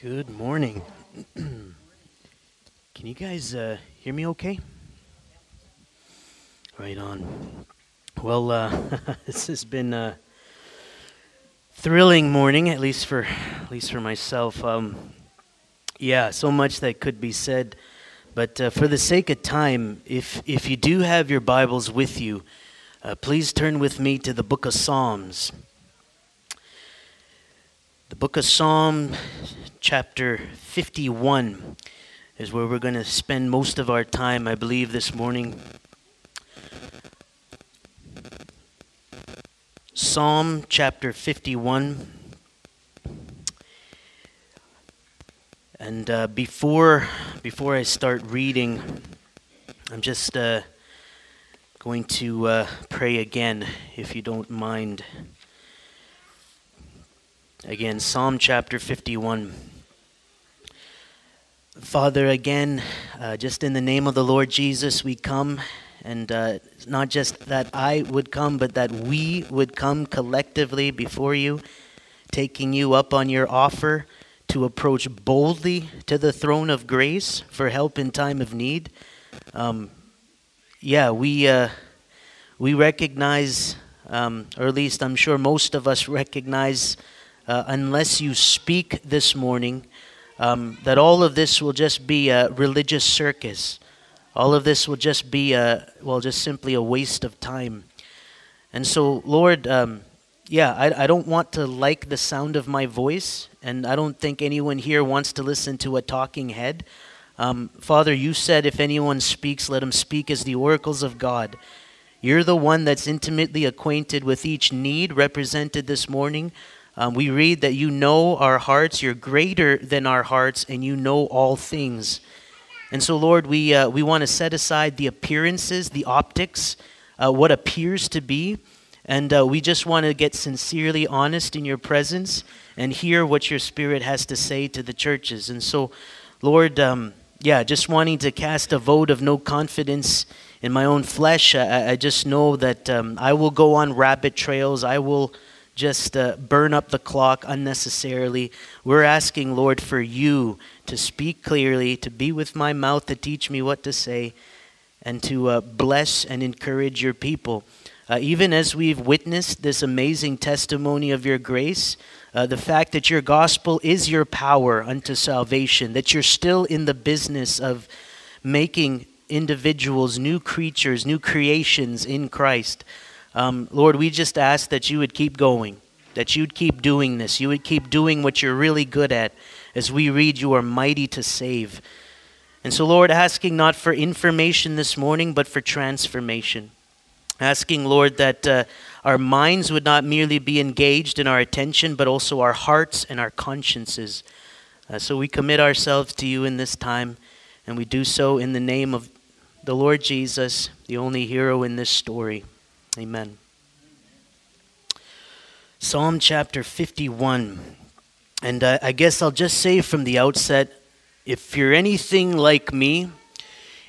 Good morning. Can you guys uh, hear me okay? Right on. Well, uh, this has been a thrilling morning, at least for at least for myself. Um, yeah, so much that could be said, but uh, for the sake of time, if if you do have your Bibles with you, uh, please turn with me to the Book of Psalms. Book of Psalm, chapter 51 is where we're going to spend most of our time, I believe, this morning. Psalm chapter 51. And uh, before, before I start reading, I'm just uh, going to uh, pray again, if you don't mind. Again, Psalm chapter 51. Father, again, uh, just in the name of the Lord Jesus, we come. And uh, not just that I would come, but that we would come collectively before you, taking you up on your offer to approach boldly to the throne of grace for help in time of need. Um, yeah, we, uh, we recognize, um, or at least I'm sure most of us recognize, uh, unless you speak this morning, um, that all of this will just be a religious circus. All of this will just be a, well, just simply a waste of time. And so, Lord, um, yeah, I, I don't want to like the sound of my voice, and I don't think anyone here wants to listen to a talking head. Um, Father, you said if anyone speaks, let him speak as the oracles of God. You're the one that's intimately acquainted with each need represented this morning. Um, we read that you know our hearts, you're greater than our hearts, and you know all things. And so, Lord, we, uh, we want to set aside the appearances, the optics, uh, what appears to be, and uh, we just want to get sincerely honest in your presence and hear what your Spirit has to say to the churches. And so, Lord, um, yeah, just wanting to cast a vote of no confidence in my own flesh. I, I just know that um, I will go on rabbit trails. I will just uh, burn up the clock unnecessarily. We're asking, Lord, for you to speak clearly, to be with my mouth, to teach me what to say, and to uh, bless and encourage your people. Uh, even as we've witnessed this amazing testimony of your grace, uh, the fact that your gospel is your power unto salvation, that you're still in the business of making individuals new creatures, new creations in Christ. Um, Lord, we just ask that you would keep going, that you'd keep doing this, you would keep doing what you're really good at. As we read, you are mighty to save. And so, Lord, asking not for information this morning, but for transformation. Asking, Lord, that uh, our minds would not merely be engaged in our attention, but also our hearts and our consciences. Uh, so we commit ourselves to you in this time, and we do so in the name of the Lord Jesus, the only hero in this story. Amen. Psalm chapter 51. And uh, I guess I'll just say from the outset if you're anything like me,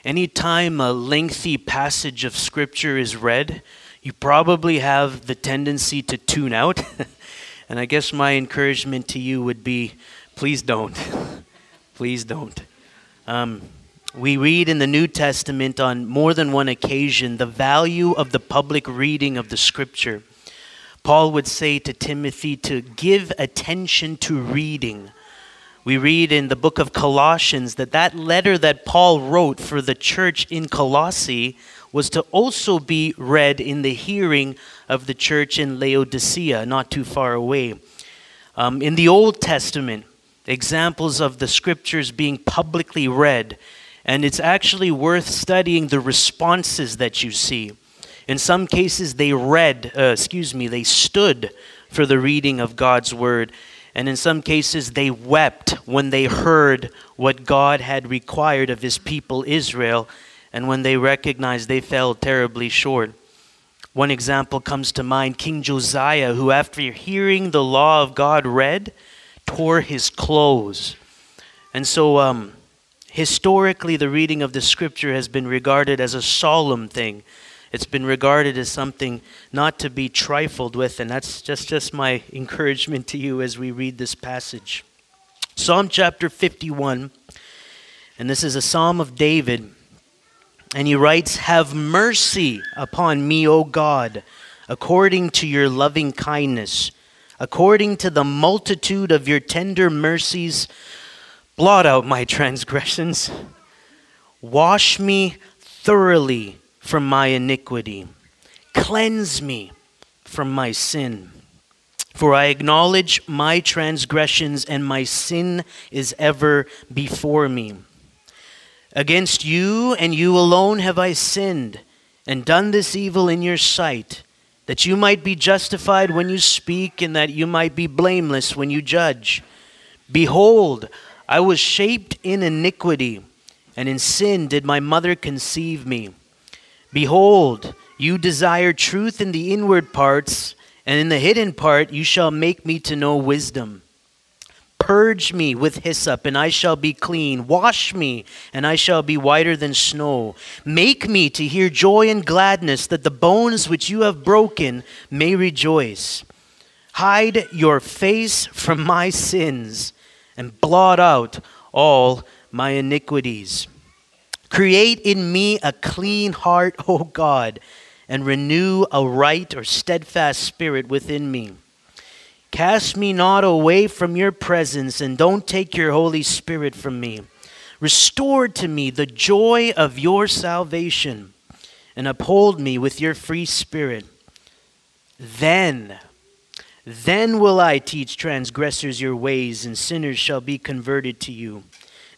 anytime a lengthy passage of scripture is read, you probably have the tendency to tune out. and I guess my encouragement to you would be please don't. please don't. Um, we read in the New Testament on more than one occasion the value of the public reading of the scripture. Paul would say to Timothy to give attention to reading. We read in the book of Colossians that that letter that Paul wrote for the church in Colossae was to also be read in the hearing of the church in Laodicea, not too far away. Um, in the Old Testament, examples of the scriptures being publicly read and it's actually worth studying the responses that you see. In some cases, they read, uh, excuse me, they stood for the reading of God's word. And in some cases, they wept when they heard what God had required of his people Israel and when they recognized they fell terribly short. One example comes to mind King Josiah, who, after hearing the law of God read, tore his clothes. And so, um, Historically, the reading of the scripture has been regarded as a solemn thing. It's been regarded as something not to be trifled with, and that's just, just my encouragement to you as we read this passage. Psalm chapter 51, and this is a psalm of David. And he writes, Have mercy upon me, O God, according to your loving kindness, according to the multitude of your tender mercies. Blot out my transgressions. Wash me thoroughly from my iniquity. Cleanse me from my sin. For I acknowledge my transgressions, and my sin is ever before me. Against you and you alone have I sinned, and done this evil in your sight, that you might be justified when you speak, and that you might be blameless when you judge. Behold, I was shaped in iniquity, and in sin did my mother conceive me. Behold, you desire truth in the inward parts, and in the hidden part you shall make me to know wisdom. Purge me with hyssop, and I shall be clean. Wash me, and I shall be whiter than snow. Make me to hear joy and gladness, that the bones which you have broken may rejoice. Hide your face from my sins, and blot out all my iniquities. Create in me a clean heart, O God, and renew a right or steadfast spirit within me. Cast me not away from your presence, and don't take your Holy Spirit from me. Restore to me the joy of your salvation, and uphold me with your free spirit. Then, then will I teach transgressors your ways, and sinners shall be converted to you.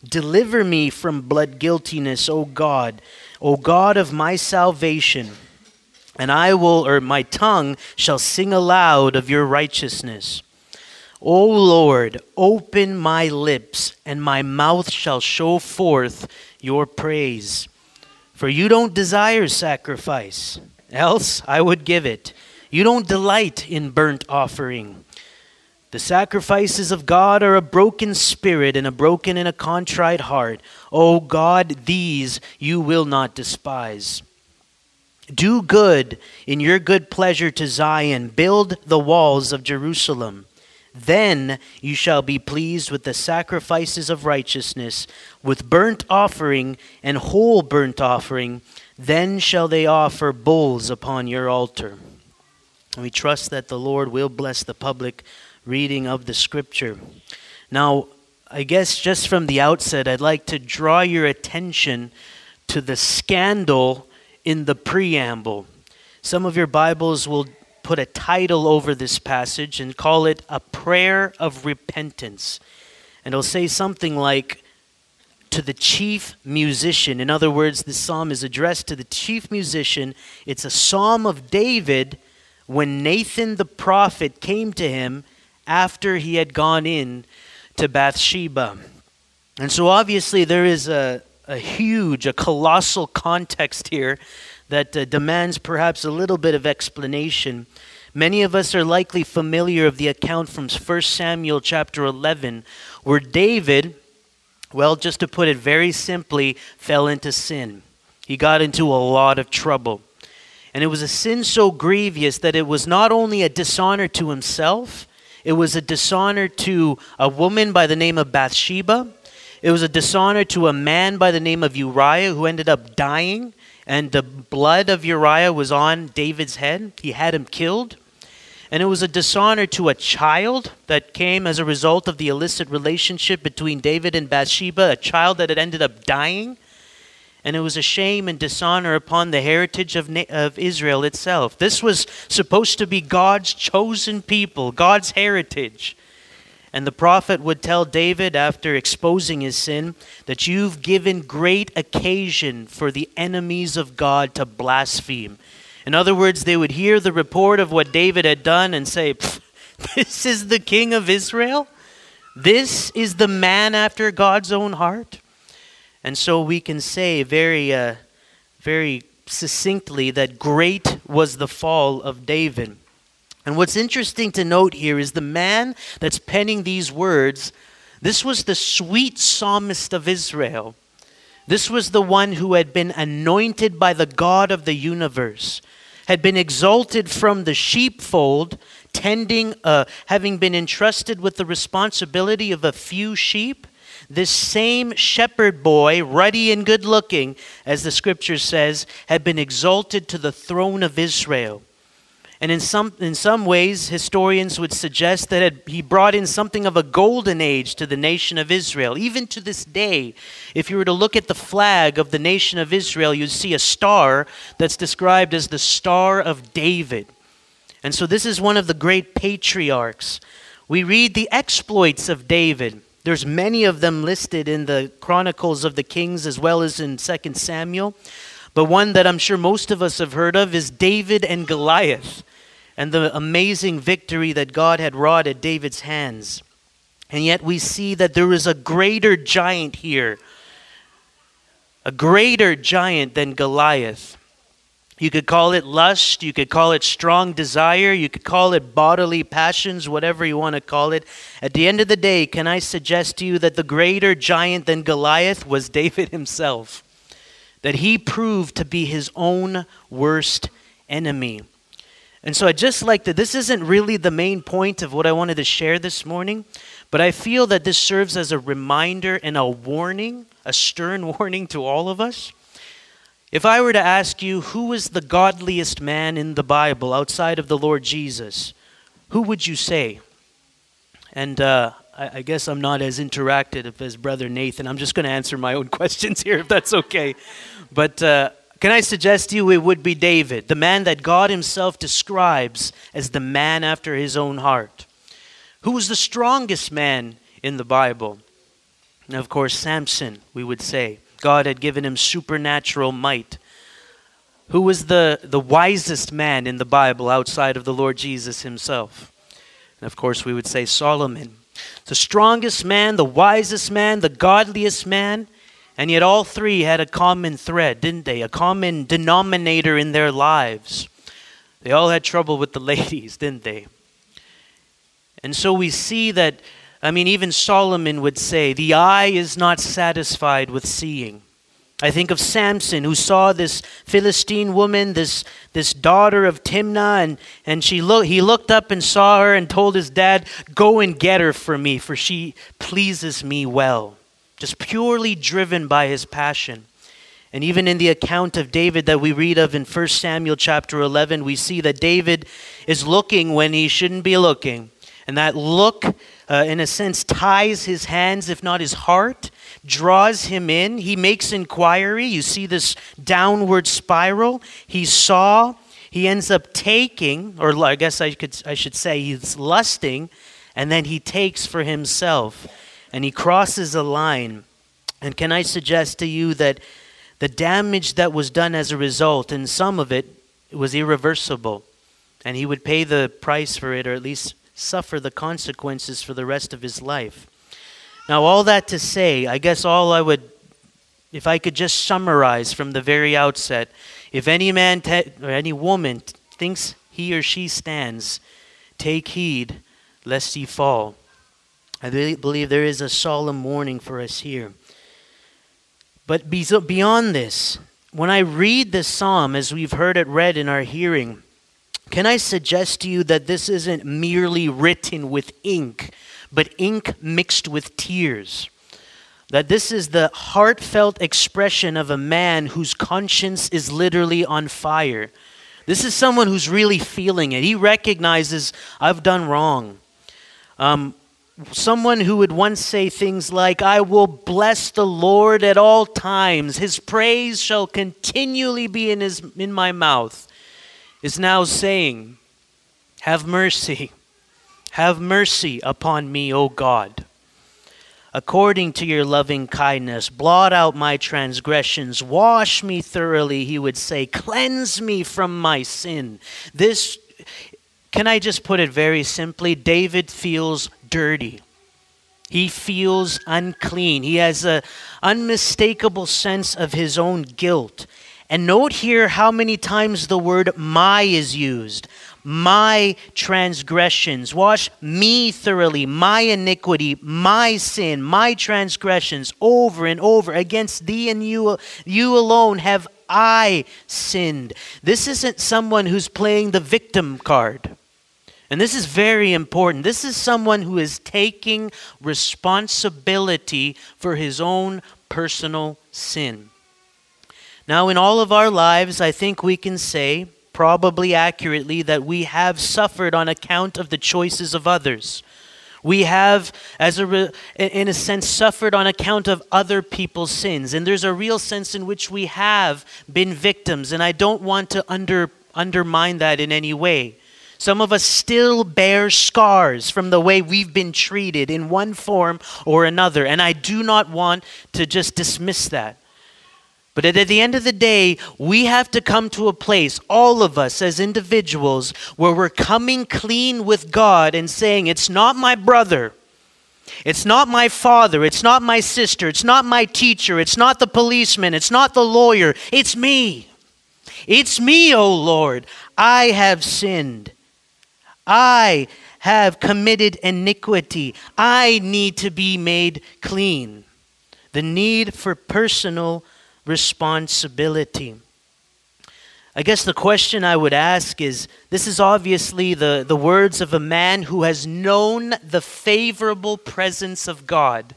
Deliver me from blood guiltiness, O God, O God of my salvation and I will, or my tongue shall sing aloud of your righteousness. O Lord, open my lips, and my mouth shall show forth your praise. For you don't desire sacrifice, else I would give it. You don't delight in burnt offering. The sacrifices of God are a broken spirit and a broken and a contrite heart. O God, these you will not despise. Do good in your good pleasure to Zion, build the walls of Jerusalem. Then you shall be pleased with the sacrifices of righteousness, with burnt offering and whole burnt offering. Then shall they offer bulls upon your altar. We trust that the Lord will bless the public reading of the scripture. Now, I guess just from the outset, I'd like to draw your attention to the scandal in the preamble. Some of your Bibles will put a title over this passage and call it a prayer of repentance. And it'll say something like, to the chief musician. In other words, this psalm is addressed to the chief musician. It's a psalm of David when Nathan the prophet came to him after he had gone in to Bathsheba. And so obviously there is a, a huge, a colossal context here that uh, demands perhaps a little bit of explanation. Many of us are likely familiar of the account from 1 Samuel chapter 11 where David, well, just to put it very simply, fell into sin. He got into a lot of trouble. And it was a sin so grievous that it was not only a dishonor to himself, it was a dishonor to a woman by the name of Bathsheba, it was a dishonor to a man by the name of Uriah who ended up dying, and the blood of Uriah was on David's head. He had him killed. And it was a dishonor to a child that came as a result of the illicit relationship between David and Bathsheba, a child that had ended up dying. And it was a shame and dishonor upon the heritage of, of Israel itself. This was supposed to be God's chosen people, God's heritage. And the prophet would tell David, after exposing his sin, that you've given great occasion for the enemies of God to blaspheme. In other words, they would hear the report of what David had done and say, This is the king of Israel? This is the man after God's own heart? And so we can say very, uh, very succinctly that great was the fall of David. And what's interesting to note here is the man that's penning these words, this was the sweet psalmist of Israel. This was the one who had been anointed by the God of the universe, had been exalted from the sheepfold tending, uh, having been entrusted with the responsibility of a few sheep, this same shepherd boy, ruddy and good looking, as the scripture says, had been exalted to the throne of Israel. And in some, in some ways, historians would suggest that he brought in something of a golden age to the nation of Israel. Even to this day, if you were to look at the flag of the nation of Israel, you'd see a star that's described as the Star of David. And so, this is one of the great patriarchs. We read the exploits of David. There's many of them listed in the Chronicles of the Kings as well as in 2 Samuel. But one that I'm sure most of us have heard of is David and Goliath and the amazing victory that God had wrought at David's hands. And yet we see that there is a greater giant here, a greater giant than Goliath. You could call it lust, you could call it strong desire, you could call it bodily passions, whatever you want to call it. At the end of the day, can I suggest to you that the greater giant than Goliath was David himself? That he proved to be his own worst enemy. And so I just like that. This isn't really the main point of what I wanted to share this morning, but I feel that this serves as a reminder and a warning, a stern warning to all of us. If I were to ask you who is the godliest man in the Bible outside of the Lord Jesus, who would you say? And uh, I, I, guess I'm not as interactive as Brother Nathan. I'm just going to answer my own questions here, if that's okay. But uh, can I suggest to you it would be David, the man that God himself describes as the man after his own heart? Who was the strongest man in the Bible? And of course, Samson, we would say. God had given him supernatural might. Who was the, the wisest man in the Bible outside of the Lord Jesus himself? And of course, we would say Solomon. The strongest man, the wisest man, the godliest man. And yet, all three had a common thread, didn't they? A common denominator in their lives. They all had trouble with the ladies, didn't they? And so we see that, I mean, even Solomon would say, the eye is not satisfied with seeing. I think of Samson, who saw this Philistine woman, this, this daughter of Timnah, and, and she lo- he looked up and saw her and told his dad, Go and get her for me, for she pleases me well just purely driven by his passion. And even in the account of David that we read of in 1 Samuel chapter 11, we see that David is looking when he shouldn't be looking. And that look, uh, in a sense, ties his hands, if not his heart, draws him in. He makes inquiry. You see this downward spiral. He saw, he ends up taking, or I guess I, could, I should say, he's lusting, and then he takes for himself and he crosses a line. And can I suggest to you that the damage that was done as a result, and some of it was irreversible, and he would pay the price for it, or at least suffer the consequences for the rest of his life. Now, all that to say, I guess all I would, if I could just summarize from the very outset, if any man te- or any woman thinks he or she stands, take heed lest he fall. I really believe there is a solemn warning for us here. But beyond this, when I read this psalm, as we've heard it read in our hearing, can I suggest to you that this isn't merely written with ink, but ink mixed with tears? That this is the heartfelt expression of a man whose conscience is literally on fire. This is someone who's really feeling it. He recognizes, I've done wrong. Um, someone who would once say things like, I will bless the Lord at all times, his praise shall continually be in, his, in my mouth, is now saying, Have mercy, have mercy upon me, O God. According to your loving kindness, blot out my transgressions, wash me thoroughly, he would say, cleanse me from my sin. This can I just put it very simply? David feels dirty. He feels unclean. He has an unmistakable sense of his own guilt. And note here how many times the word my is used. My transgressions. Wash me thoroughly. My iniquity, my sin, my transgressions over and over. Against thee and you, you alone have I sinned. This isn't someone who's playing the victim card. And this is very important. This is someone who is taking responsibility for his own personal sin. Now, in all of our lives, I think we can say, probably accurately, that we have suffered on account of the choices of others. We have, as a re- in a sense, suffered on account of other people's sins. And there's a real sense in which we have been victims. And I don't want to under, undermine that in any way. Some of us still bear scars from the way we've been treated in one form or another. And I do not want to just dismiss that. But at the end of the day, we have to come to a place, all of us as individuals, where we're coming clean with God and saying, It's not my brother. It's not my father. It's not my sister. It's not my teacher. It's not the policeman. It's not the lawyer. It's me. It's me, O oh Lord. I have sinned. I have committed iniquity. I need to be made clean. The need for personal responsibility. I guess the question I would ask is this is obviously the, the words of a man who has known the favorable presence of God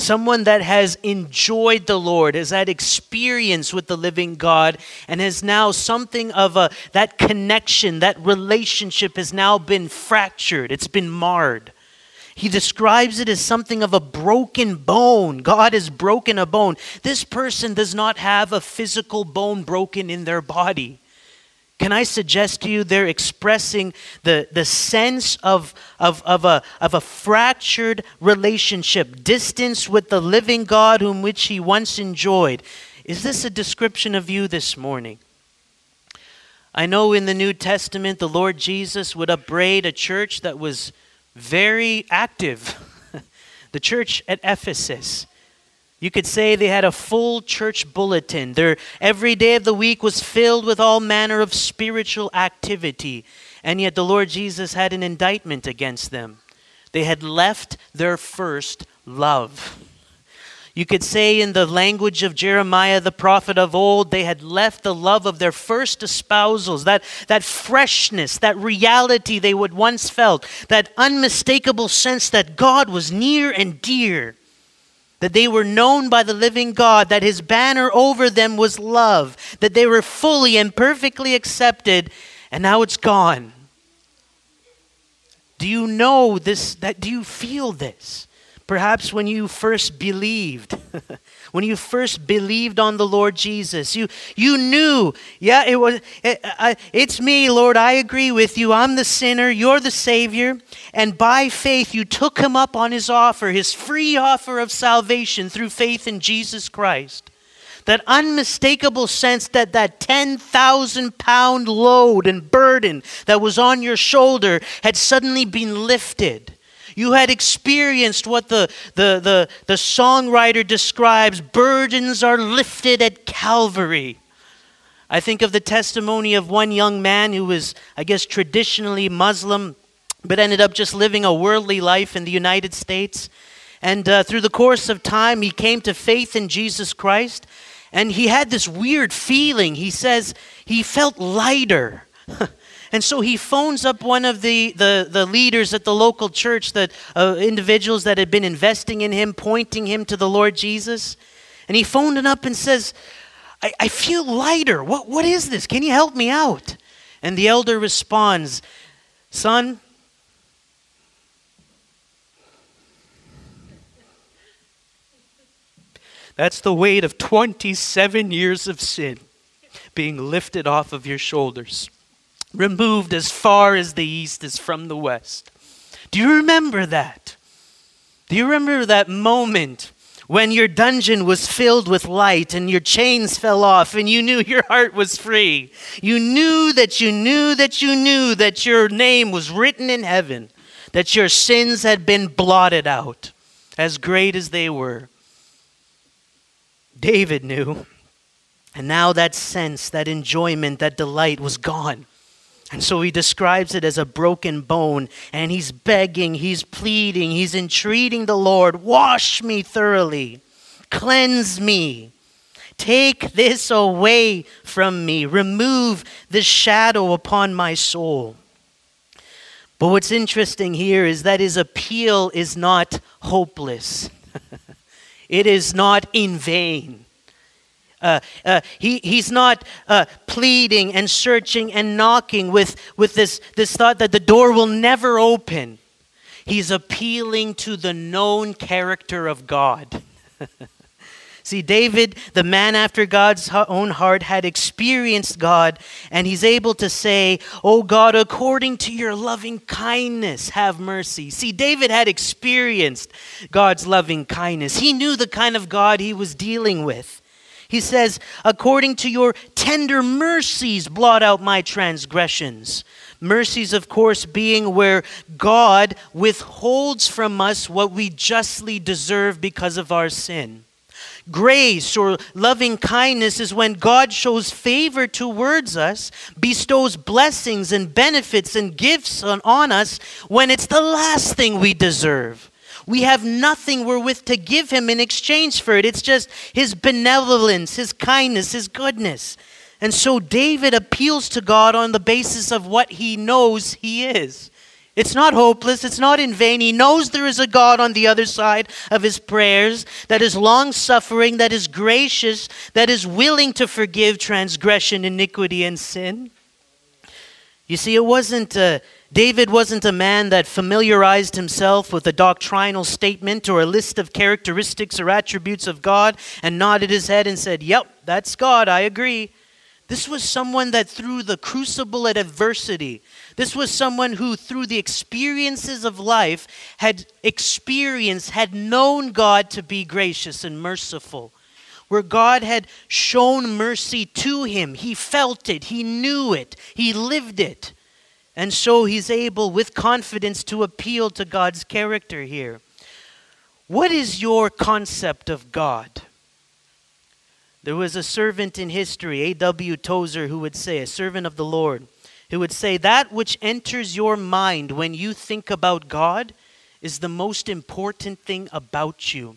someone that has enjoyed the Lord, has had experience with the living God, and has now something of a that connection, that relationship has now been fractured, it's been marred. He describes it as something of a broken bone. God has broken a bone. This person does not have a physical bone broken in their body. Can I suggest to you they're expressing the, the sense of, of, of, a, of a fractured relationship, distance with the living God whom which he once enjoyed. Is this a description of you this morning? I know in the New Testament the Lord Jesus would upbraid a church that was very active, the church at Ephesus. You could say they had a full church bulletin. Their every day of the week was filled with all manner of spiritual activity. And yet the Lord Jesus had an indictment against them. They had left their first love. You could say, in the language of Jeremiah, the prophet of old, they had left the love of their first espousals, that, that freshness, that reality they would once felt, that unmistakable sense that God was near and dear that they were known by the living God, that his banner over them was love, that they were fully and perfectly accepted, and now it's gone. Do you know this? That do you feel this? Perhaps when you first believed, when you first believed on the Lord Jesus, you, you knew, yeah, it was, it, I, it's me, Lord, I agree with you. I'm the sinner, you're the Savior. And by faith, you took him up on his offer, his free offer of salvation through faith in Jesus Christ. That unmistakable sense that that 10,000 pound load and burden that was on your shoulder had suddenly been lifted you had experienced what the, the, the, the songwriter describes burdens are lifted at Calvary. I think of the testimony of one young man who was, I guess, traditionally Muslim, but ended up just living a worldly life in the United States. And uh, through the course of time, he came to faith in Jesus Christ. And he had this weird feeling. He says he felt lighter. And so he phones up one of the, the, the leaders at the local church, that uh, individuals that had been investing in him, pointing him to the Lord Jesus. And he phoned him up and says, I, I feel lighter. What, what is this? Can you help me out? And the elder responds, Son, that's the weight of 27 years of sin being lifted off of your shoulders removed as far as the east is from the west. Do you remember that? Do you remember that moment when your dungeon was filled with light and your chains fell off and you knew your heart was free? You knew that you knew that you knew that your name was written in heaven, that your sins had been blotted out, as great as they were. David knew. And now that sense, that enjoyment, that delight was gone. And so he describes it as a broken bone, and he's begging, he's pleading, he's entreating the Lord, wash me thoroughly, cleanse me, take this away from me, remove the shadow upon my soul. But what's interesting here is that his appeal is not hopeless, it is not in vain. Uh, uh, he, he's not uh, pleading and searching and knocking with, with this, this thought that the door will never open. He's appealing to the known character of God. See, David, the man after God's own heart, had experienced God, and he's able to say, Oh God, according to your loving kindness, have mercy. See, David had experienced God's loving kindness. He knew the kind of God he was dealing with. He says, According to your tender mercies, blot out my transgressions. Mercies, of course, being where God withholds from us what we justly deserve because of our sin. Grace or loving kindness is when God shows favor towards us, bestows blessings and benefits and gifts on, on us when it's the last thing we deserve. We have nothing wherewith to give Him in exchange for it. It's just His benevolence, His kindness, His goodness. And so David appeals to God on the basis of what he knows He is. It's not hopeless. It's not in vain. He knows there is a God on the other side of his prayers that is long suffering, that is gracious, that is willing to forgive transgression, iniquity, and sin. You see, it wasn't. Uh, David wasn't a man that familiarized himself with a doctrinal statement or a list of characteristics or attributes of God and nodded his head and said, Yep, that's God, I agree. This was someone that through the crucible at adversity, this was someone who, through the experiences of life, had experienced, had known God to be gracious and merciful. Where God had shown mercy to him. He felt it, he knew it, he lived it. And so he's able, with confidence, to appeal to God's character here. What is your concept of God? There was a servant in history, A.W. Tozer, who would say, a servant of the Lord who would say, That which enters your mind when you think about God is the most important thing about you.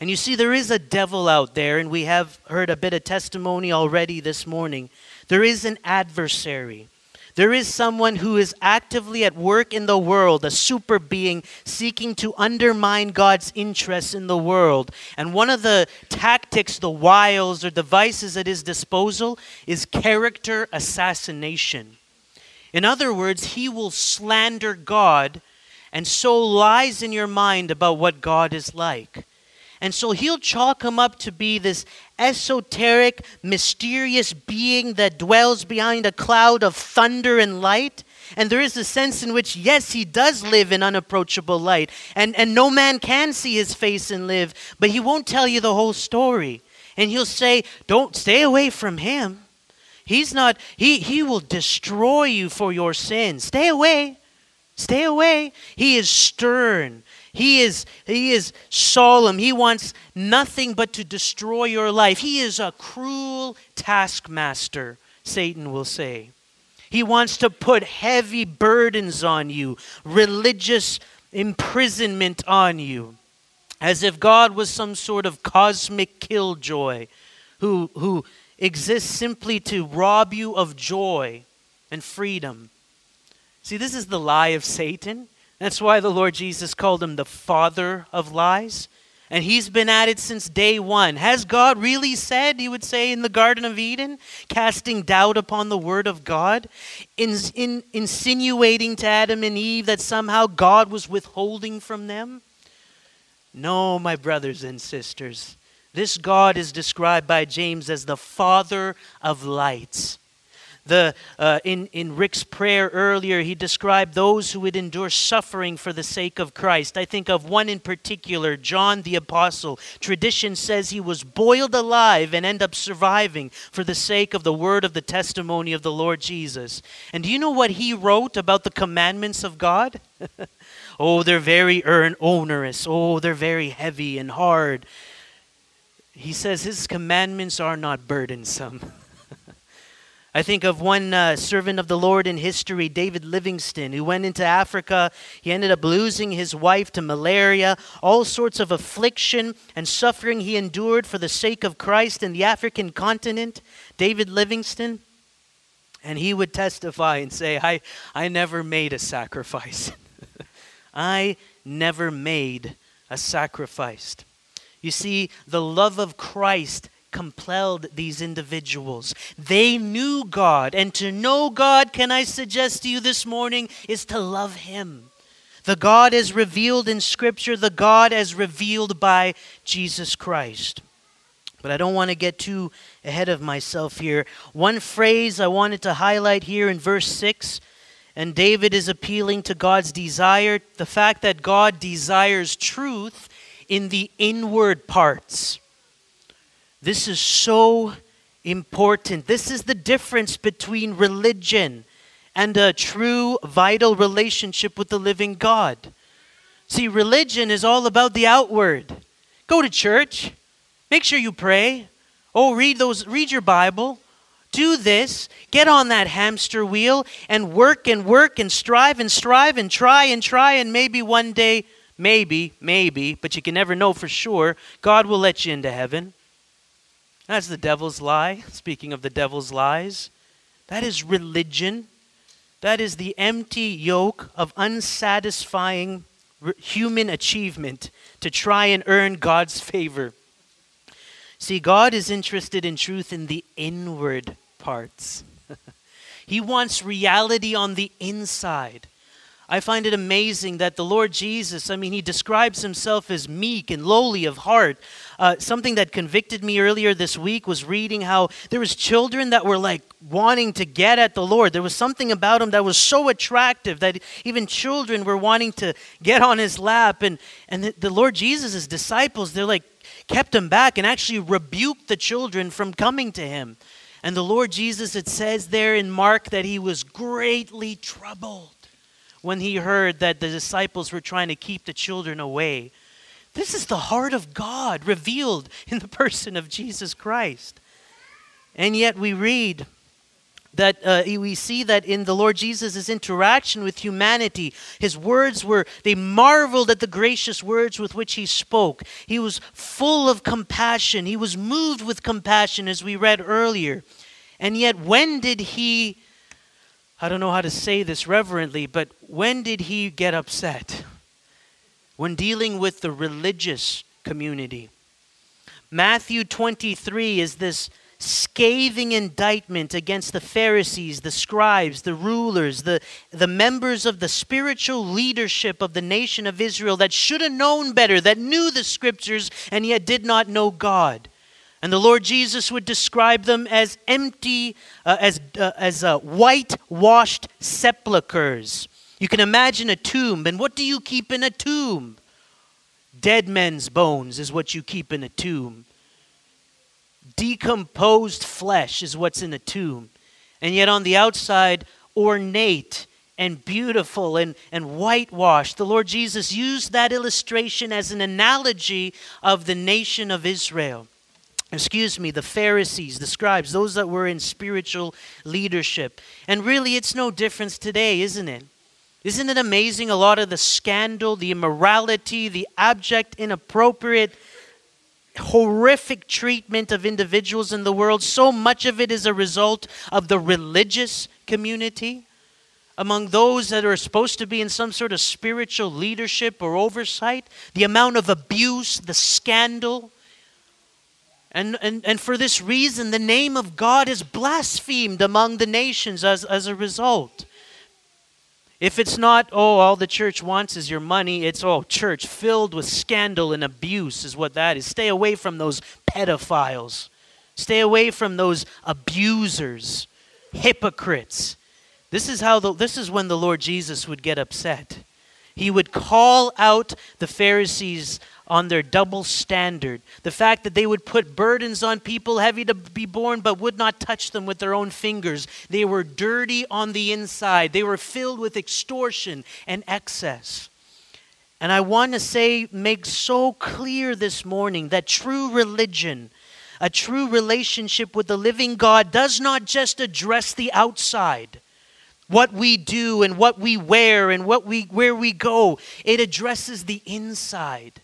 And you see, there is a devil out there, and we have heard a bit of testimony already this morning. There is an adversary. There is someone who is actively at work in the world, a super being seeking to undermine God's interests in the world. And one of the tactics, the wiles, or devices at his disposal is character assassination. In other words, he will slander God and sow lies in your mind about what God is like. And so he'll chalk him up to be this esoteric, mysterious being that dwells behind a cloud of thunder and light. And there is a sense in which, yes, he does live in unapproachable light. And, and no man can see his face and live, but he won't tell you the whole story. And he'll say, Don't stay away from him. He's not, he, he will destroy you for your sins. Stay away. Stay away. He is stern. He is, he is solemn. He wants nothing but to destroy your life. He is a cruel taskmaster, Satan will say. He wants to put heavy burdens on you, religious imprisonment on you, as if God was some sort of cosmic killjoy who, who exists simply to rob you of joy and freedom. See, this is the lie of Satan. That's why the Lord Jesus called him the father of lies. And he's been at it since day one. Has God really said, he would say in the Garden of Eden, casting doubt upon the word of God, in, in, insinuating to Adam and Eve that somehow God was withholding from them? No, my brothers and sisters. This God is described by James as the father of lights. The, uh, in, in Rick's prayer earlier, he described those who would endure suffering for the sake of Christ. I think of one in particular, John the Apostle. Tradition says he was boiled alive and ended up surviving for the sake of the word of the testimony of the Lord Jesus. And do you know what he wrote about the commandments of God? oh, they're very onerous. Oh, they're very heavy and hard. He says his commandments are not burdensome. I think of one uh, servant of the Lord in history, David Livingstone, who went into Africa. He ended up losing his wife to malaria, all sorts of affliction and suffering he endured for the sake of Christ in the African continent. David Livingstone. And he would testify and say, I, I never made a sacrifice. I never made a sacrifice. You see, the love of Christ compelled these individuals. They knew God, and to know God, can I suggest to you this morning, is to love Him. The God as revealed in Scripture, the God as revealed by Jesus Christ. But I don't want to get too ahead of myself here. One phrase I wanted to highlight here in verse 6 and David is appealing to God's desire, the fact that God desires truth in the inward parts. This is so important. This is the difference between religion and a true, vital relationship with the living God. See, religion is all about the outward. Go to church. Make sure you pray. Oh, read those read your Bible. Do this. Get on that hamster wheel and work and work and strive and strive and try and try and maybe one day, maybe, maybe, but you can never know for sure, God will let you into heaven. That's the devil's lie. Speaking of the devil's lies, that is religion. That is the empty yoke of unsatisfying human achievement to try and earn God's favor. See, God is interested in truth in the inward parts. he wants reality on the inside. I find it amazing that the Lord Jesus, I mean, he describes himself as meek and lowly of heart. Uh, something that convicted me earlier this week was reading how there was children that were like wanting to get at the Lord. There was something about him that was so attractive that even children were wanting to get on his lap. And, and the, the Lord Jesus' disciples, they're like, kept him back and actually rebuked the children from coming to him. And the Lord Jesus, it says there in Mark that he was greatly troubled when he heard that the disciples were trying to keep the children away. This is the heart of God revealed in the person of Jesus Christ. And yet we read that uh, we see that in the Lord Jesus' interaction with humanity, his words were, they marveled at the gracious words with which he spoke. He was full of compassion. He was moved with compassion, as we read earlier. And yet, when did he I don't know how to say this reverently, but when did he get upset? When dealing with the religious community. Matthew 23 is this scathing indictment against the Pharisees, the scribes, the rulers, the, the members of the spiritual leadership of the nation of Israel that should have known better, that knew the scriptures, and yet did not know God. And the Lord Jesus would describe them as empty, uh, as, uh, as uh, whitewashed sepulchres. You can imagine a tomb. And what do you keep in a tomb? Dead men's bones is what you keep in a tomb. Decomposed flesh is what's in a tomb. And yet on the outside, ornate and beautiful and, and whitewashed. The Lord Jesus used that illustration as an analogy of the nation of Israel excuse me, the Pharisees, the scribes, those that were in spiritual leadership. And really, it's no difference today, isn't it? Isn't it amazing? A lot of the scandal, the immorality, the abject, inappropriate, horrific treatment of individuals in the world, so much of it is a result of the religious community. Among those that are supposed to be in some sort of spiritual leadership or oversight, the amount of abuse, the scandal, and, and, and for this reason, the name of God is blasphemed among the nations as, as a result. If it's not, oh, all the church wants is your money, it's, oh, church filled with scandal and abuse, is what that is. Stay away from those pedophiles. Stay away from those abusers, hypocrites. This is how the, this is when the Lord Jesus would get upset. He would call out the Pharisees on their double standard. The fact that they would put burdens on people heavy to be borne but would not touch them with their own fingers. They were dirty on the inside, they were filled with extortion and excess. And I want to say, make so clear this morning that true religion, a true relationship with the living God, does not just address the outside what we do and what we wear and what we where we go it addresses the inside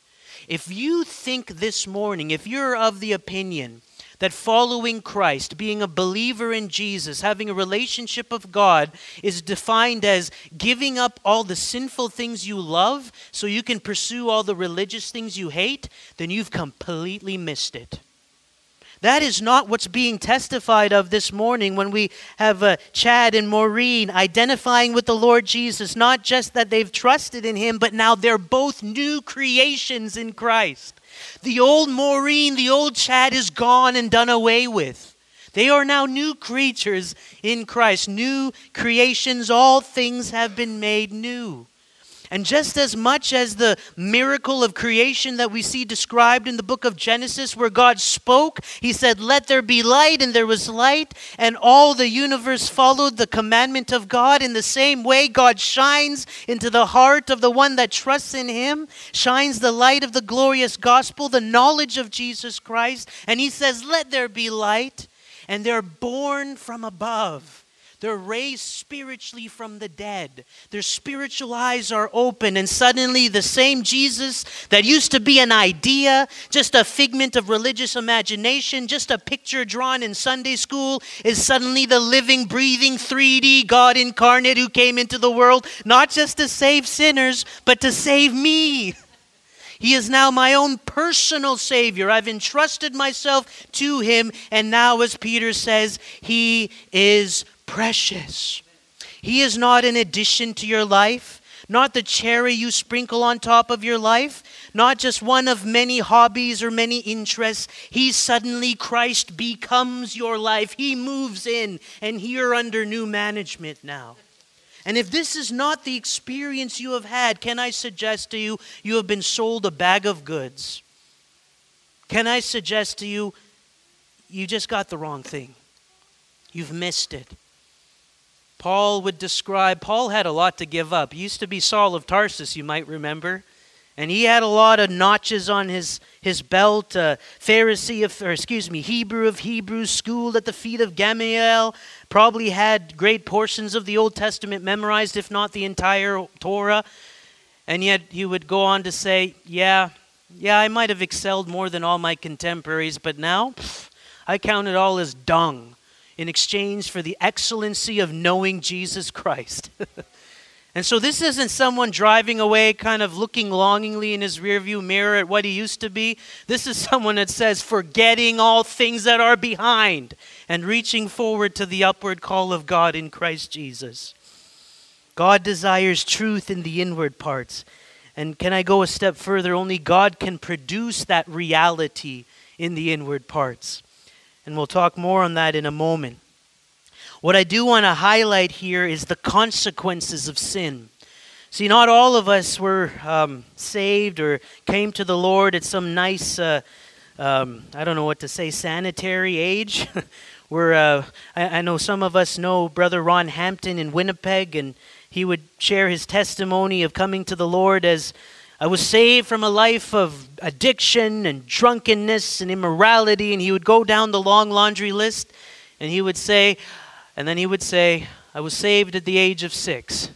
if you think this morning, if you're of the opinion that following Christ, being a believer in Jesus, having a relationship of God, is defined as giving up all the sinful things you love so you can pursue all the religious things you hate, then you've completely missed it. That is not what's being testified of this morning when we have uh, Chad and Maureen identifying with the Lord Jesus. Not just that they've trusted in Him, but now they're both new creations in Christ. The old Maureen, the old Chad is gone and done away with. They are now new creatures in Christ, new creations. All things have been made new. And just as much as the miracle of creation that we see described in the book of Genesis, where God spoke, He said, Let there be light, and there was light, and all the universe followed the commandment of God. In the same way, God shines into the heart of the one that trusts in Him, shines the light of the glorious gospel, the knowledge of Jesus Christ, and He says, Let there be light, and they're born from above. They're raised spiritually from the dead. Their spiritual eyes are open, and suddenly the same Jesus that used to be an idea, just a figment of religious imagination, just a picture drawn in Sunday school, is suddenly the living, breathing 3D God incarnate who came into the world, not just to save sinners, but to save me. He is now my own personal Savior. I've entrusted myself to Him, and now, as Peter says, He is precious. He is not an addition to your life, not the cherry you sprinkle on top of your life, not just one of many hobbies or many interests. He suddenly, Christ becomes your life. He moves in, and you're under new management now. And if this is not the experience you have had, can I suggest to you, you have been sold a bag of goods? Can I suggest to you, you just got the wrong thing? You've missed it. Paul would describe, Paul had a lot to give up. He used to be Saul of Tarsus, you might remember. And he had a lot of notches on his, his belt. Pharisee of, or excuse me, Hebrew of Hebrews, schooled at the feet of Gamaliel. Probably had great portions of the Old Testament memorized, if not the entire Torah. And yet he would go on to say, Yeah, yeah, I might have excelled more than all my contemporaries, but now pff, I count it all as dung in exchange for the excellency of knowing Jesus Christ. and so this isn't someone driving away, kind of looking longingly in his rearview mirror at what he used to be. This is someone that says, forgetting all things that are behind and reaching forward to the upward call of God in Christ Jesus. God desires truth in the inward parts. And can I go a step further? Only God can produce that reality in the inward parts. And we'll talk more on that in a moment. What I do want to highlight here is the consequences of sin. See, not all of us were um, saved or came to the Lord at some nice, uh, um, I don't know what to say, sanitary age. We're, uh, I, I know some of us know Brother Ron Hampton in Winnipeg, and he would share his testimony of coming to the Lord as I was saved from a life of addiction and drunkenness and immorality. And he would go down the long laundry list and he would say, and then he would say, I was saved at the age of six.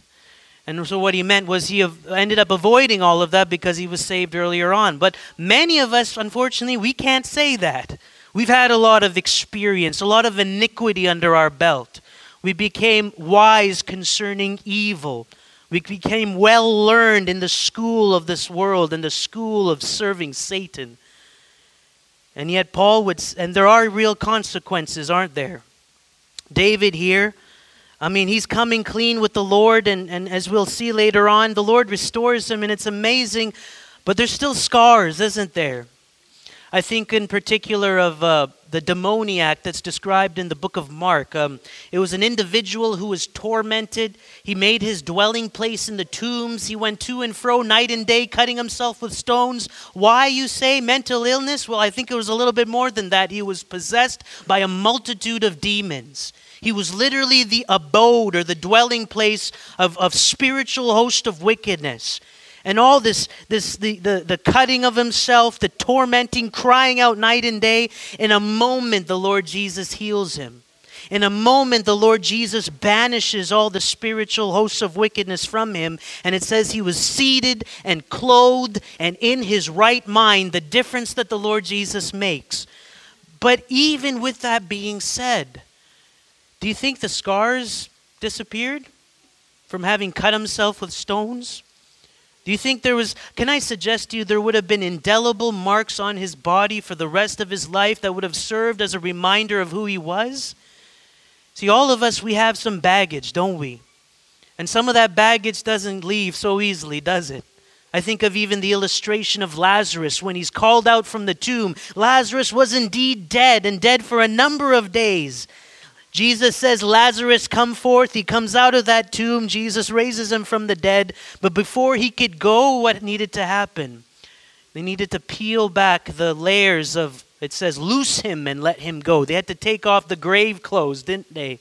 And so what he meant was he ended up avoiding all of that because he was saved earlier on. But many of us, unfortunately, we can't say that. We've had a lot of experience, a lot of iniquity under our belt. We became wise concerning evil. We became well learned in the school of this world, in the school of serving Satan. And yet, Paul would, and there are real consequences, aren't there? David here, I mean, he's coming clean with the Lord, and, and as we'll see later on, the Lord restores him, and it's amazing, but there's still scars, isn't there? I think in particular of uh, the demoniac that's described in the book of Mark. Um, it was an individual who was tormented. He made his dwelling place in the tombs. He went to and fro night and day, cutting himself with stones. Why, you say, mental illness? Well, I think it was a little bit more than that. He was possessed by a multitude of demons. He was literally the abode or the dwelling place of, of spiritual host of wickedness and all this, this the, the, the cutting of himself, the tormenting, crying out night and day. In a moment, the Lord Jesus heals him. In a moment, the Lord Jesus banishes all the spiritual hosts of wickedness from him. And it says he was seated and clothed and in his right mind, the difference that the Lord Jesus makes. But even with that being said, do you think the scars disappeared from having cut himself with stones? Do you think there was, can I suggest to you, there would have been indelible marks on his body for the rest of his life that would have served as a reminder of who he was? See, all of us, we have some baggage, don't we? And some of that baggage doesn't leave so easily, does it? I think of even the illustration of Lazarus when he's called out from the tomb. Lazarus was indeed dead and dead for a number of days. Jesus says, Lazarus, come forth. He comes out of that tomb. Jesus raises him from the dead. But before he could go, what needed to happen? They needed to peel back the layers of, it says, loose him and let him go. They had to take off the grave clothes, didn't they?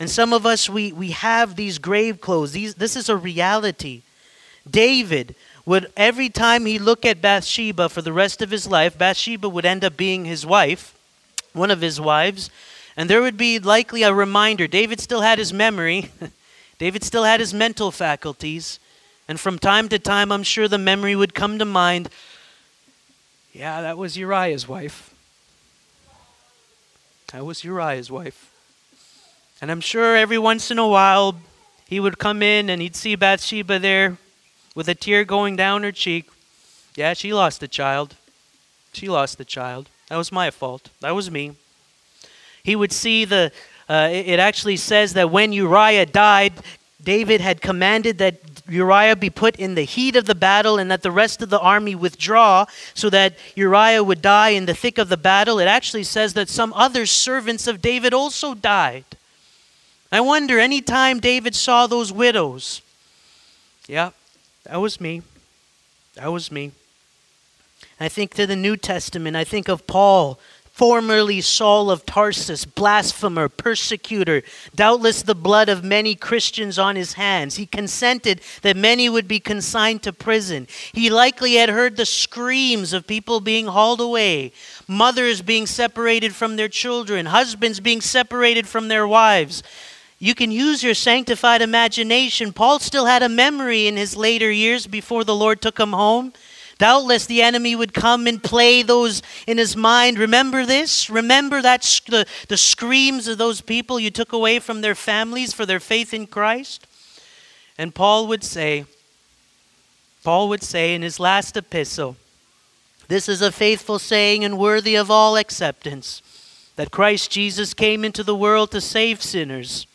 And some of us, we, we have these grave clothes. These, this is a reality. David would, every time he look at Bathsheba for the rest of his life, Bathsheba would end up being his wife, one of his wives. And there would be likely a reminder. David still had his memory, David still had his mental faculties. And from time to time, I'm sure the memory would come to mind yeah, that was Uriah's wife. That was Uriah's wife. And I'm sure every once in a while, he would come in and he'd see Bathsheba there with a tear going down her cheek. Yeah, she lost a child. She lost a child. That was my fault. That was me. He would see the, uh, it actually says that when Uriah died, David had commanded that Uriah be put in the heat of the battle and that the rest of the army withdraw so that Uriah would die in the thick of the battle. It actually says that some other servants of David also died. I wonder, any time David saw those widows, yeah, that was me. That was me. I think to the New Testament, I think of Paul formerly Saul of Tarsus, blasphemer, persecutor, doubtless the blood of many Christians on his hands. He consented that many would be consigned to prison. He likely had heard the screams of people being hauled away, mothers being separated from their children, husbands being separated from their wives. You can use your sanctified imagination. Paul still had a memory in his later years before the Lord took him home. Doubtless the enemy would come and play those in his mind. Remember this? Remember that the, the screams of those people you took away from their families for their faith in Christ? And Paul would say, Paul would say in his last epistle, this is a faithful saying and worthy of all acceptance that Christ Jesus came into the world to save sinners,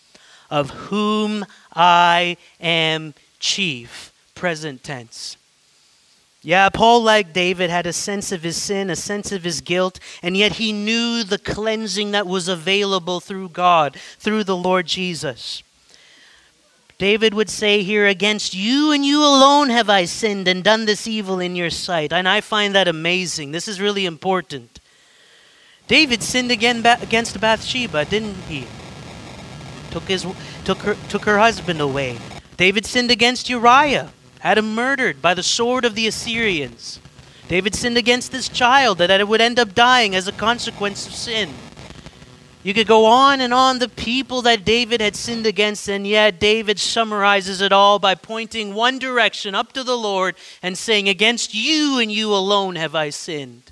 of whom I am chief. Present tense. Yeah, Paul, like David, had a sense of his sin, a sense of his guilt, and yet he knew the cleansing that was available through God, through the Lord Jesus. David would say here, Against you and you alone have I sinned and done this evil in your sight. And I find that amazing. This is really important. David sinned again against Bathsheba, didn't he? Took, his, took, her, took her husband away. David sinned against Uriah had him murdered by the sword of the Assyrians. David sinned against this child that it would end up dying as a consequence of sin. You could go on and on the people that David had sinned against, and yet David summarizes it all by pointing one direction up to the Lord and saying, Against you and you alone have I sinned.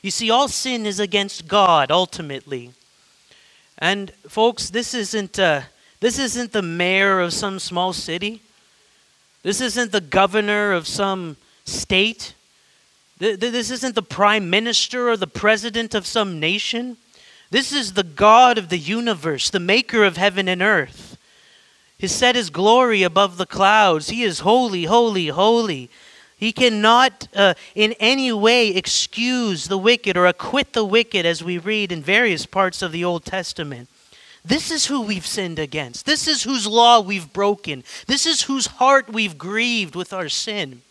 You see, all sin is against God ultimately. And folks, this isn't, uh, this isn't the mayor of some small city. This isn't the governor of some state. This isn't the prime minister or the president of some nation. This is the God of the universe, the maker of heaven and earth. He set his glory above the clouds. He is holy, holy, holy. He cannot uh, in any way excuse the wicked or acquit the wicked, as we read in various parts of the Old Testament. This is who we've sinned against. This is whose law we've broken. This is whose heart we've grieved with our sin.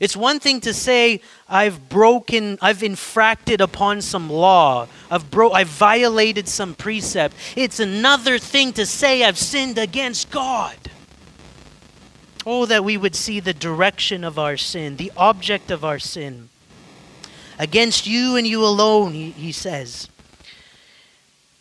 It's one thing to say, I've broken, I've infracted upon some law, I've, bro- I've violated some precept. It's another thing to say, I've sinned against God. Oh, that we would see the direction of our sin, the object of our sin. Against you and you alone, he, he says.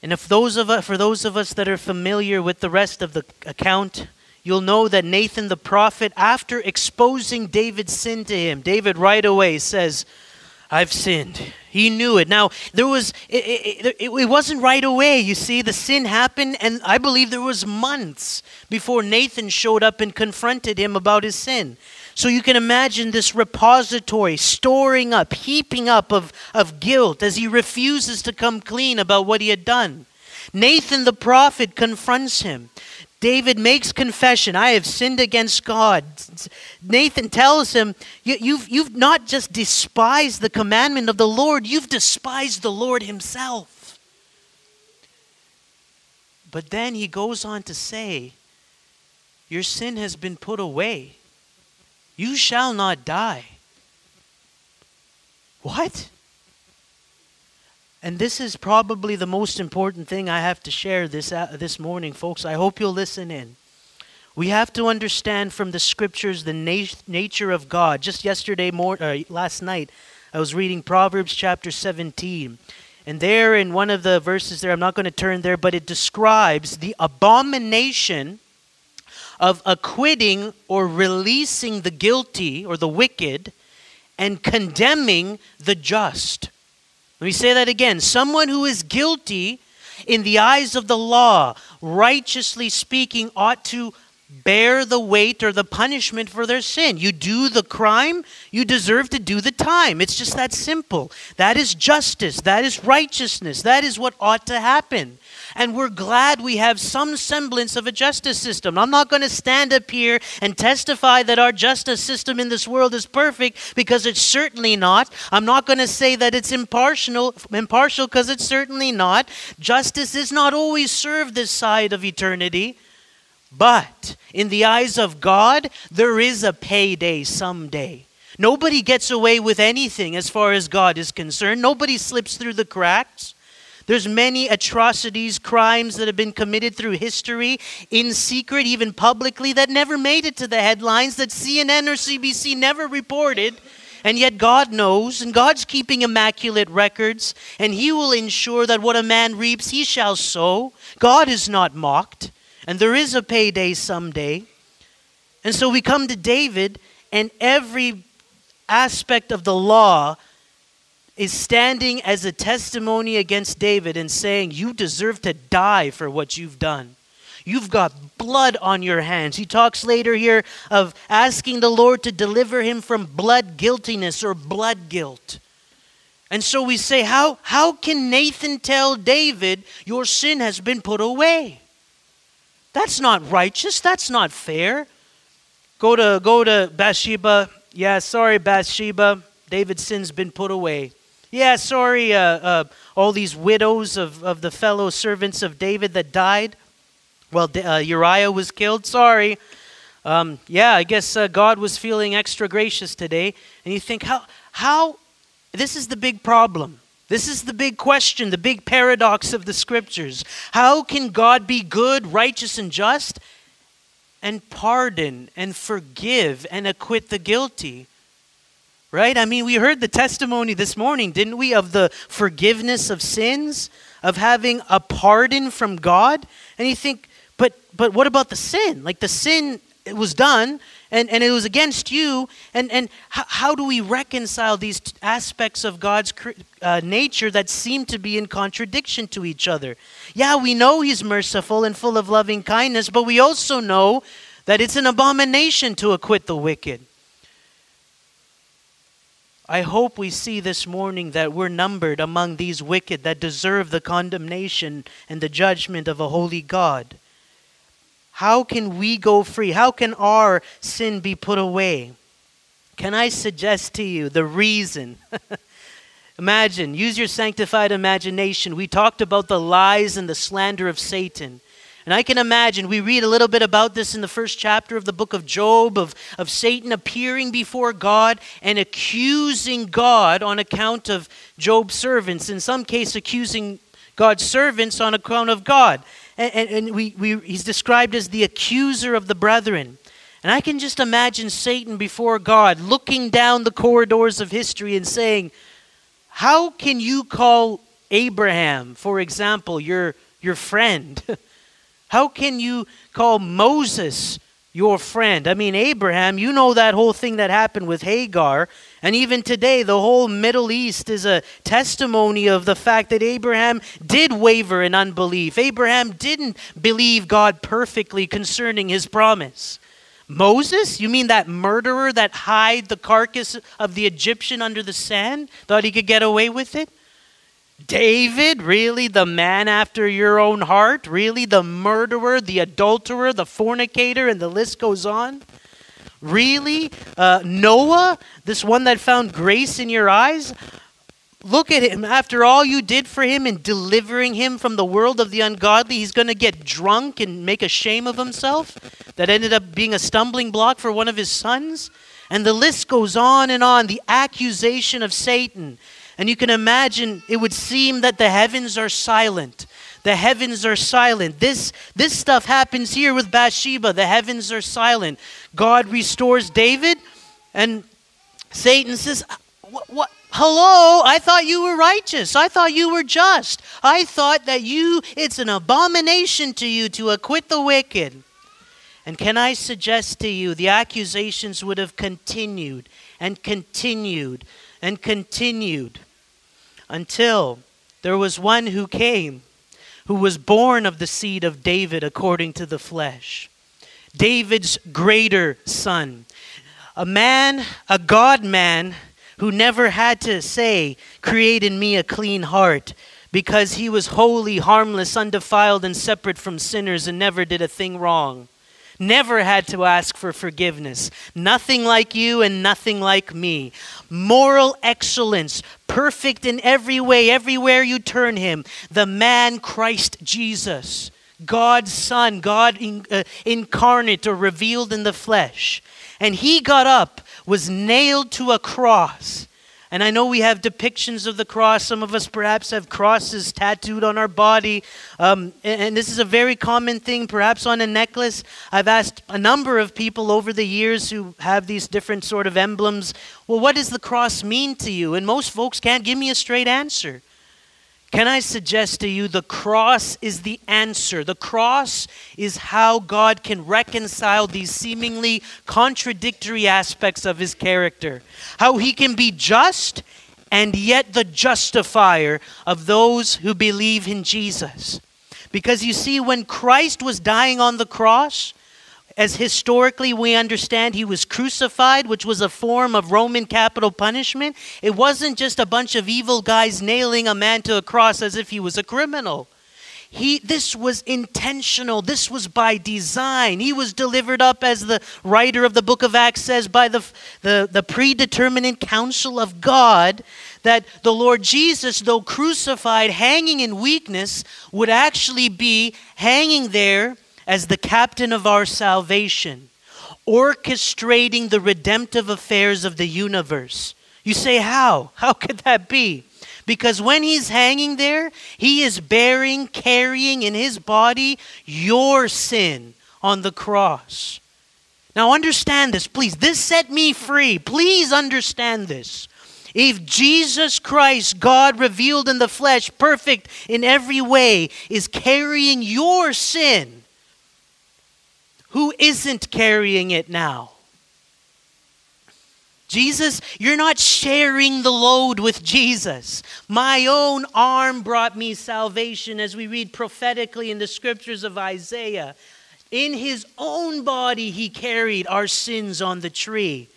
And if those of us, for those of us that are familiar with the rest of the account, you'll know that Nathan the prophet, after exposing David's sin to him, David right away says, I've sinned. He knew it. Now, there was, it, it, it, it, wasn't right away. You see, the sin happened, and I believe there was months before Nathan showed up and confronted him about his sin. So you can imagine this repository storing up, heaping up of, of guilt as he refuses to come clean about what he had done. Nathan the prophet confronts him. David makes confession I have sinned against God. Nathan tells him, you, you've, you've not just despised the commandment of the Lord, you've despised the Lord Himself. But then he goes on to say, Your sin has been put away. You shall not die. What? And this is probably the most important thing I have to share this, uh, this morning, folks. I hope you'll listen in. We have to understand from the scriptures the nat- nature of God. Just yesterday, more, uh, last night, I was reading Proverbs chapter 17. And there, in one of the verses there, I'm not going to turn there, but it describes the abomination of acquitting or releasing the guilty or the wicked and condemning the just. Let me say that again. Someone who is guilty in the eyes of the law, righteously speaking, ought to bear the weight or the punishment for their sin. You do the crime, you deserve to do the time. It's just that simple. That is justice. That is righteousness. That is what ought to happen and we're glad we have some semblance of a justice system. I'm not going to stand up here and testify that our justice system in this world is perfect because it's certainly not. I'm not going to say that it's impartial impartial because it's certainly not. Justice is not always served this side of eternity. But in the eyes of God, there is a payday someday. Nobody gets away with anything as far as God is concerned. Nobody slips through the cracks. There's many atrocities, crimes that have been committed through history in secret, even publicly, that never made it to the headlines, that CNN or CBC never reported. And yet God knows, and God's keeping immaculate records, and He will ensure that what a man reaps, he shall sow. God is not mocked, and there is a payday someday. And so we come to David, and every aspect of the law is standing as a testimony against David and saying, You deserve to die for what you've done. You've got blood on your hands. He talks later here of asking the Lord to deliver him from blood guiltiness or blood guilt. And so we say, how, how can Nathan tell David, Your sin has been put away? That's not righteous. That's not fair. Go to, go to Bathsheba. Yeah, sorry, Bathsheba. David's sin's been put away. Yeah, sorry, uh, uh, all these widows of, of the fellow servants of David that died. Well, uh, Uriah was killed. Sorry. Um, yeah, I guess uh, God was feeling extra gracious today. And you think, how, how, this is the big problem. This is the big question, the big paradox of the scriptures. How can God be good, righteous, and just and pardon and forgive and acquit the guilty? Right? I mean, we heard the testimony this morning, didn't we, of the forgiveness of sins, of having a pardon from God? And you think, but but what about the sin? Like the sin it was done and, and it was against you. And, and how, how do we reconcile these t- aspects of God's uh, nature that seem to be in contradiction to each other? Yeah, we know He's merciful and full of loving kindness, but we also know that it's an abomination to acquit the wicked. I hope we see this morning that we're numbered among these wicked that deserve the condemnation and the judgment of a holy God. How can we go free? How can our sin be put away? Can I suggest to you the reason? Imagine, use your sanctified imagination. We talked about the lies and the slander of Satan. And I can imagine, we read a little bit about this in the first chapter of the book of Job, of, of Satan appearing before God and accusing God on account of Job's servants, in some case, accusing God's servants on account of God. And, and, and we, we, he's described as the accuser of the brethren. And I can just imagine Satan before God looking down the corridors of history and saying, How can you call Abraham, for example, your, your friend? How can you call Moses your friend. I mean, Abraham, you know that whole thing that happened with Hagar. And even today, the whole Middle East is a testimony of the fact that Abraham did waver in unbelief. Abraham didn't believe God perfectly concerning his promise. Moses, you mean that murderer that hid the carcass of the Egyptian under the sand? Thought he could get away with it? David, really the man after your own heart? Really the murderer, the adulterer, the fornicator, and the list goes on? Really? Uh, Noah, this one that found grace in your eyes? Look at him. After all you did for him in delivering him from the world of the ungodly, he's going to get drunk and make a shame of himself. That ended up being a stumbling block for one of his sons. And the list goes on and on. The accusation of Satan and you can imagine it would seem that the heavens are silent. The heavens are silent. This, this stuff happens here with Bathsheba. The heavens are silent. God restores David, and Satan says, what, what? Hello, I thought you were righteous. I thought you were just. I thought that you, it's an abomination to you to acquit the wicked. And can I suggest to you, the accusations would have continued and continued and continued until there was one who came who was born of the seed of David according to the flesh. David's greater son. A man, a God man, who never had to say, Create in me a clean heart, because he was holy, harmless, undefiled, and separate from sinners and never did a thing wrong never had to ask for forgiveness. Nothing like you and nothing like me. Moral excellence, perfect in every way, everywhere you turn him. The man Christ Jesus, God's Son, God in, uh, incarnate or revealed in the flesh. And he got up, was nailed to a cross and I know we have depictions of the cross. Some of us perhaps have crosses tattooed on our body. Um, and, and, this is a very common thing, perhaps on a necklace. I've asked a number of people over the years who have these different sort of emblems, well, what does the cross mean to you? And most folks can't give me a straight answer. Can I suggest to you the cross is the answer? The cross is how God can reconcile these seemingly contradictory aspects of his character. How he can be just and yet the justifier of those who believe in Jesus. Because you see, when Christ was dying on the cross, as historically we understand he was crucified, which was a form of Roman capital punishment, it wasn't just a bunch of evil guys nailing a man to a cross as if he was a criminal. He, this was intentional. This was by design. He was delivered up, as the writer of the book of Acts says, by the, the, the counsel of God, that the Lord Jesus, though crucified, hanging in weakness, would actually be hanging there as the captain of our salvation, orchestrating the redemptive affairs of the universe. You say, How? How could that be? Because when he's hanging there, he is bearing, carrying in his body your sin on the cross. Now, understand this, please. This set me free. Please understand this. If Jesus Christ, God revealed in the flesh, perfect in every way, is carrying your sin, who isn't carrying it now? Jesus, you're not sharing the load with Jesus. My own arm brought me salvation, as we read prophetically in the scriptures of Isaiah. In his own body, he carried our sins on the tree.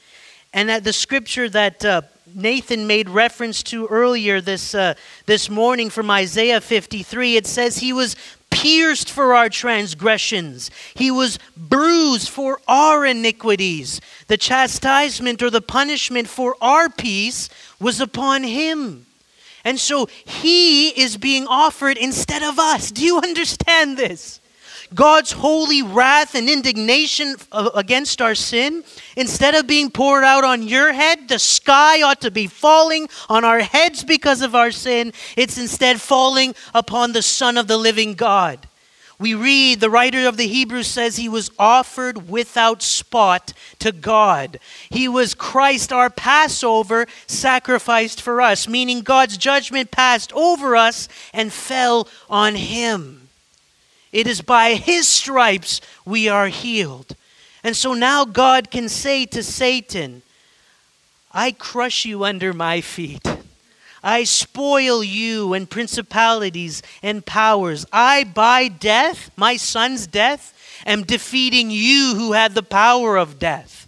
And at the scripture that uh, Nathan made reference to earlier this, uh, this morning from Isaiah 53, it says he was pierced for our transgressions, he was bruised for our iniquities. The chastisement or the punishment for our peace was upon him. And so he is being offered instead of us. Do you understand this? God's holy wrath and indignation uh, against our sin, instead of being poured out on your head, the sky ought to be falling on our heads because of our sin. It's instead falling upon the Son of the living God. We read, the writer of the Hebrews says he was offered without spot to God. He was Christ, our Passover, sacrificed for us, meaning God's judgment passed over us and fell on him. It is by his stripes we are healed. And so now God can say to Satan, I crush you under my feet. I spoil you and principalities and powers. I, by death, my son's death, am defeating you who had the power of death.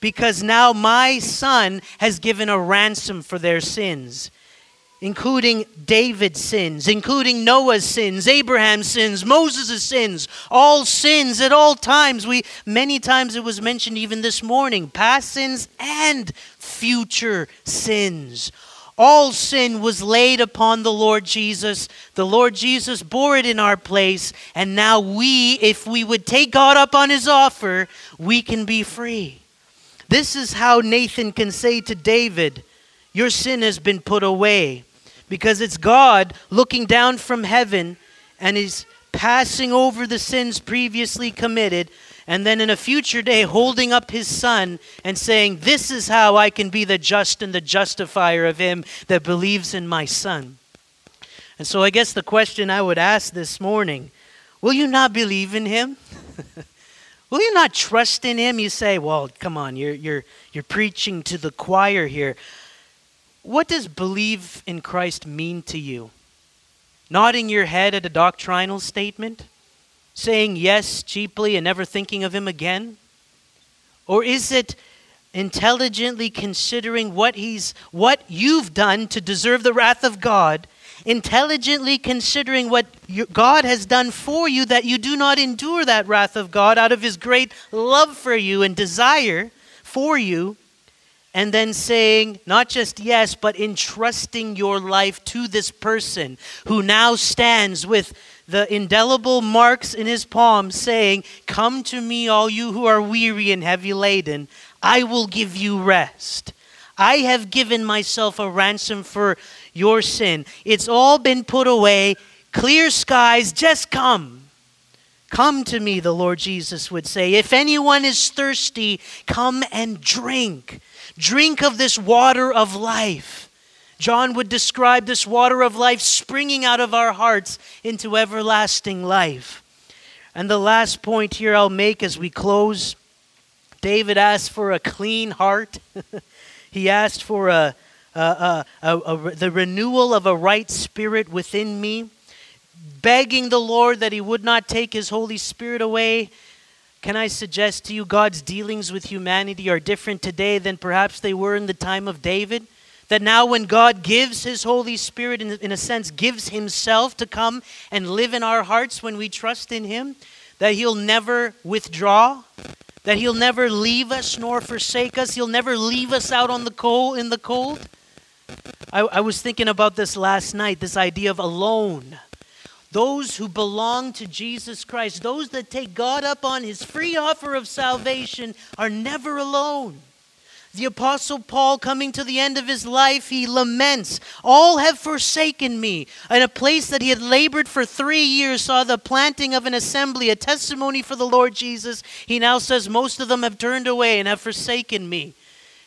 Because now my son has given a ransom for their sins including David's sins, including Noah's sins, Abraham's sins, Moses' sins, all sins at all times. We many times it was mentioned even this morning, past sins and future sins. All sin was laid upon the Lord Jesus. The Lord Jesus bore it in our place, and now we, if we would take God up on his offer, we can be free. This is how Nathan can say to David, Your sin has been put away because it's God looking down from heaven and is passing over the sins previously committed, and then in a future day holding up his son and saying, This is how I can be the just and the justifier of him that believes in my son. And so I guess the question I would ask this morning will you not believe in him? will you not trust in him? You say, Well, come on, you're, you're, you're preaching to the choir here. What does believe in Christ mean to you? Nodding your head at a doctrinal statement? Saying yes cheaply and never thinking of Him again? Or is it intelligently considering what he's what you've done to deserve the wrath of God, intelligently considering what you, God has done for you that you do not endure that wrath of God out of his great love for you and desire for you, and then saying not just yes, but entrusting your life to this person who now stands with the indelible marks in his palm, saying, Come to me, all you who are weary and heavy laden, I will give you rest. I have given myself a ransom for your sin. It's all been put away. Clear skies, just come. Come to me, the Lord Jesus would say. If anyone is thirsty, come and drink. Drink of this water of life. John would describe this water of life springing out of our hearts into everlasting life. And the last point here I'll make as we close David asked for a clean heart, he asked for a, a, a, the renewal of a right spirit within me, begging the Lord that he would not take his Holy Spirit away can I suggest to you God's dealings with humanity are different today than perhaps they were in the time of David? That now, when God gives His Holy Spirit, in, in a sense, gives Himself to come and live in our hearts when we trust in Him, that He'll never withdraw, that He'll never leave us nor forsake us, He'll never leave us out on the cold in the cold. I, I was thinking about this last night, this idea of alone. Those who belong to Jesus Christ, those that take God up on his free offer of salvation, are never alone. The Apostle Paul, coming to the end of his life, he laments, All have forsaken me. In a place that he had labored for three years, saw the planting of an assembly, a testimony for the Lord Jesus. He now says, Most of them have turned away and have forsaken me.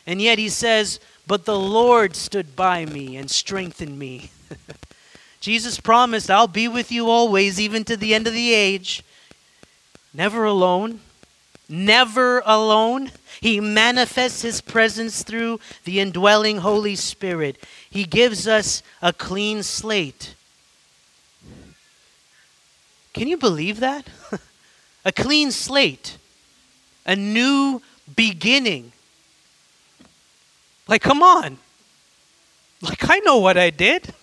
And yet he says, But the Lord stood by me and strengthened me. Jesus promised, I'll be with you always, even to the end of the age. Never alone. Never alone. He manifests his presence through the indwelling Holy Spirit. He gives us a clean slate. Can you believe that? a clean slate, a new beginning. Like, come on. Like, I know what I did.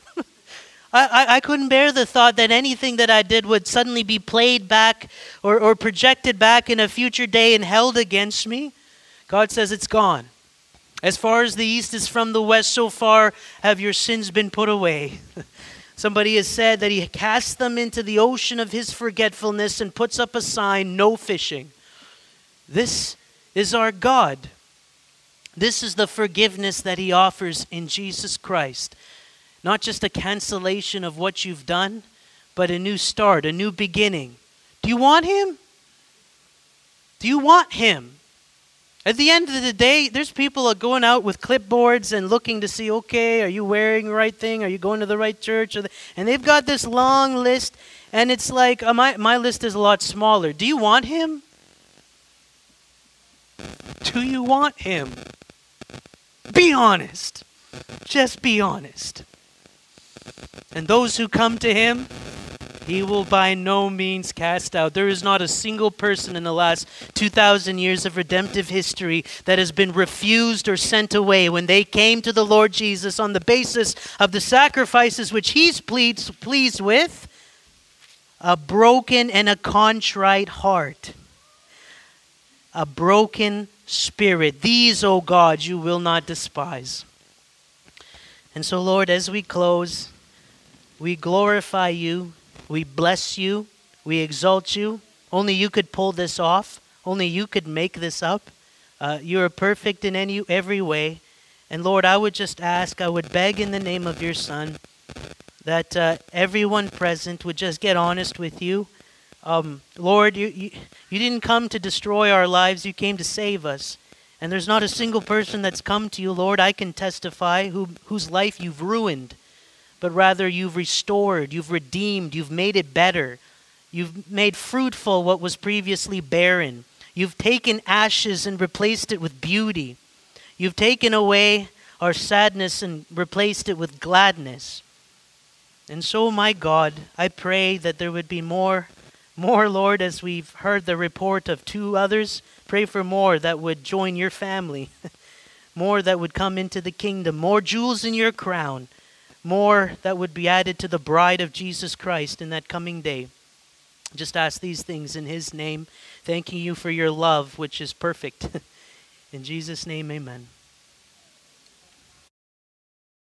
I, I, couldn't bear the thought that anything that I did would suddenly be played back or, or projected back in a future day and held against me. God says it's gone. As far as the east is from the west, so far have your sins been put away. Somebody has said that he casts them into the ocean of his forgetfulness and puts up a sign no fishing. This is our God. This is the forgiveness that he offers in Jesus Christ. Not just a cancellation of what you've done, but a new start, a new beginning. Do you want Him? Do you want Him? At the end of the day, there's people are going out with clipboards and looking to see, okay, are you wearing the right thing? Are you going to the right church? And they've got this long list, and it's like, uh, my, my list is a lot smaller. Do you want Him? Do you want him? Be honest. Just be honest. And those who come to him, he will by no means cast out. There is not a single person in the last 2,000 years of redemptive history that has been refused or sent away when they came to the Lord Jesus on the basis of the sacrifices which he's pleased, pleased with a broken and a contrite heart, a broken spirit. These, O God, you will not despise. And so, Lord, as we close, we glorify you we bless you. We exalt you. Only you could pull this off. Only you could make this up. Uh, you are perfect in any every way. And Lord, I would just ask, I would beg in the name of your Son that uh, everyone present would just get honest with you. Um, Lord, you, you, you didn't come to destroy our lives, you came to save us. And there's not a single person that's come to you, Lord, I can testify, who, whose life you've ruined but rather you've restored, you've redeemed, you've made it better. You've made fruitful what was previously barren. You've taken ashes and replaced it with beauty. You've taken away our sadness and replaced it with gladness. And so, my God, I pray that there would be more, more, Lord, as we've heard the report of two others. Pray for more that would join your family, more that would come into the kingdom, more jewels in your crown more that would be added to the bride of Jesus Christ in that coming day. Just ask these things in His name, thanking you for your love, which is perfect. in Jesus' name, amen.